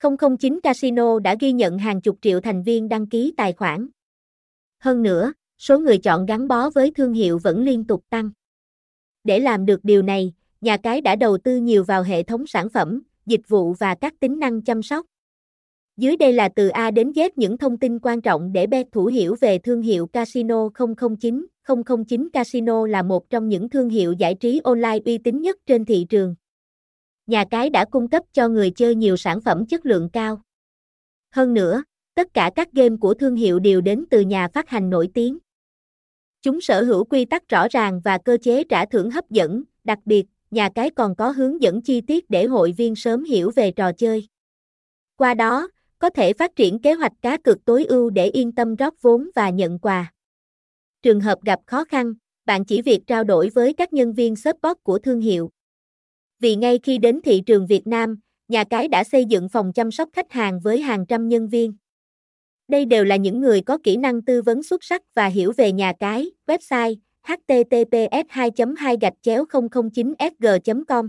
009 Casino đã ghi nhận hàng chục triệu thành viên đăng ký tài khoản. Hơn nữa, số người chọn gắn bó với thương hiệu vẫn liên tục tăng. Để làm được điều này, nhà cái đã đầu tư nhiều vào hệ thống sản phẩm, dịch vụ và các tính năng chăm sóc. Dưới đây là từ A đến Z những thông tin quan trọng để bet thủ hiểu về thương hiệu Casino 009. 009 Casino là một trong những thương hiệu giải trí online uy tín nhất trên thị trường. Nhà cái đã cung cấp cho người chơi nhiều sản phẩm chất lượng cao. Hơn nữa, tất cả các game của thương hiệu đều đến từ nhà phát hành nổi tiếng. Chúng sở hữu quy tắc rõ ràng và cơ chế trả thưởng hấp dẫn, đặc biệt, nhà cái còn có hướng dẫn chi tiết để hội viên sớm hiểu về trò chơi. Qua đó, có thể phát triển kế hoạch cá cược tối ưu để yên tâm rót vốn và nhận quà. Trường hợp gặp khó khăn, bạn chỉ việc trao đổi với các nhân viên support của thương hiệu. Vì ngay khi đến thị trường Việt Nam, nhà cái đã xây dựng phòng chăm sóc khách hàng với hàng trăm nhân viên. Đây đều là những người có kỹ năng tư vấn xuất sắc và hiểu về nhà cái, website https 2 2 009 sg com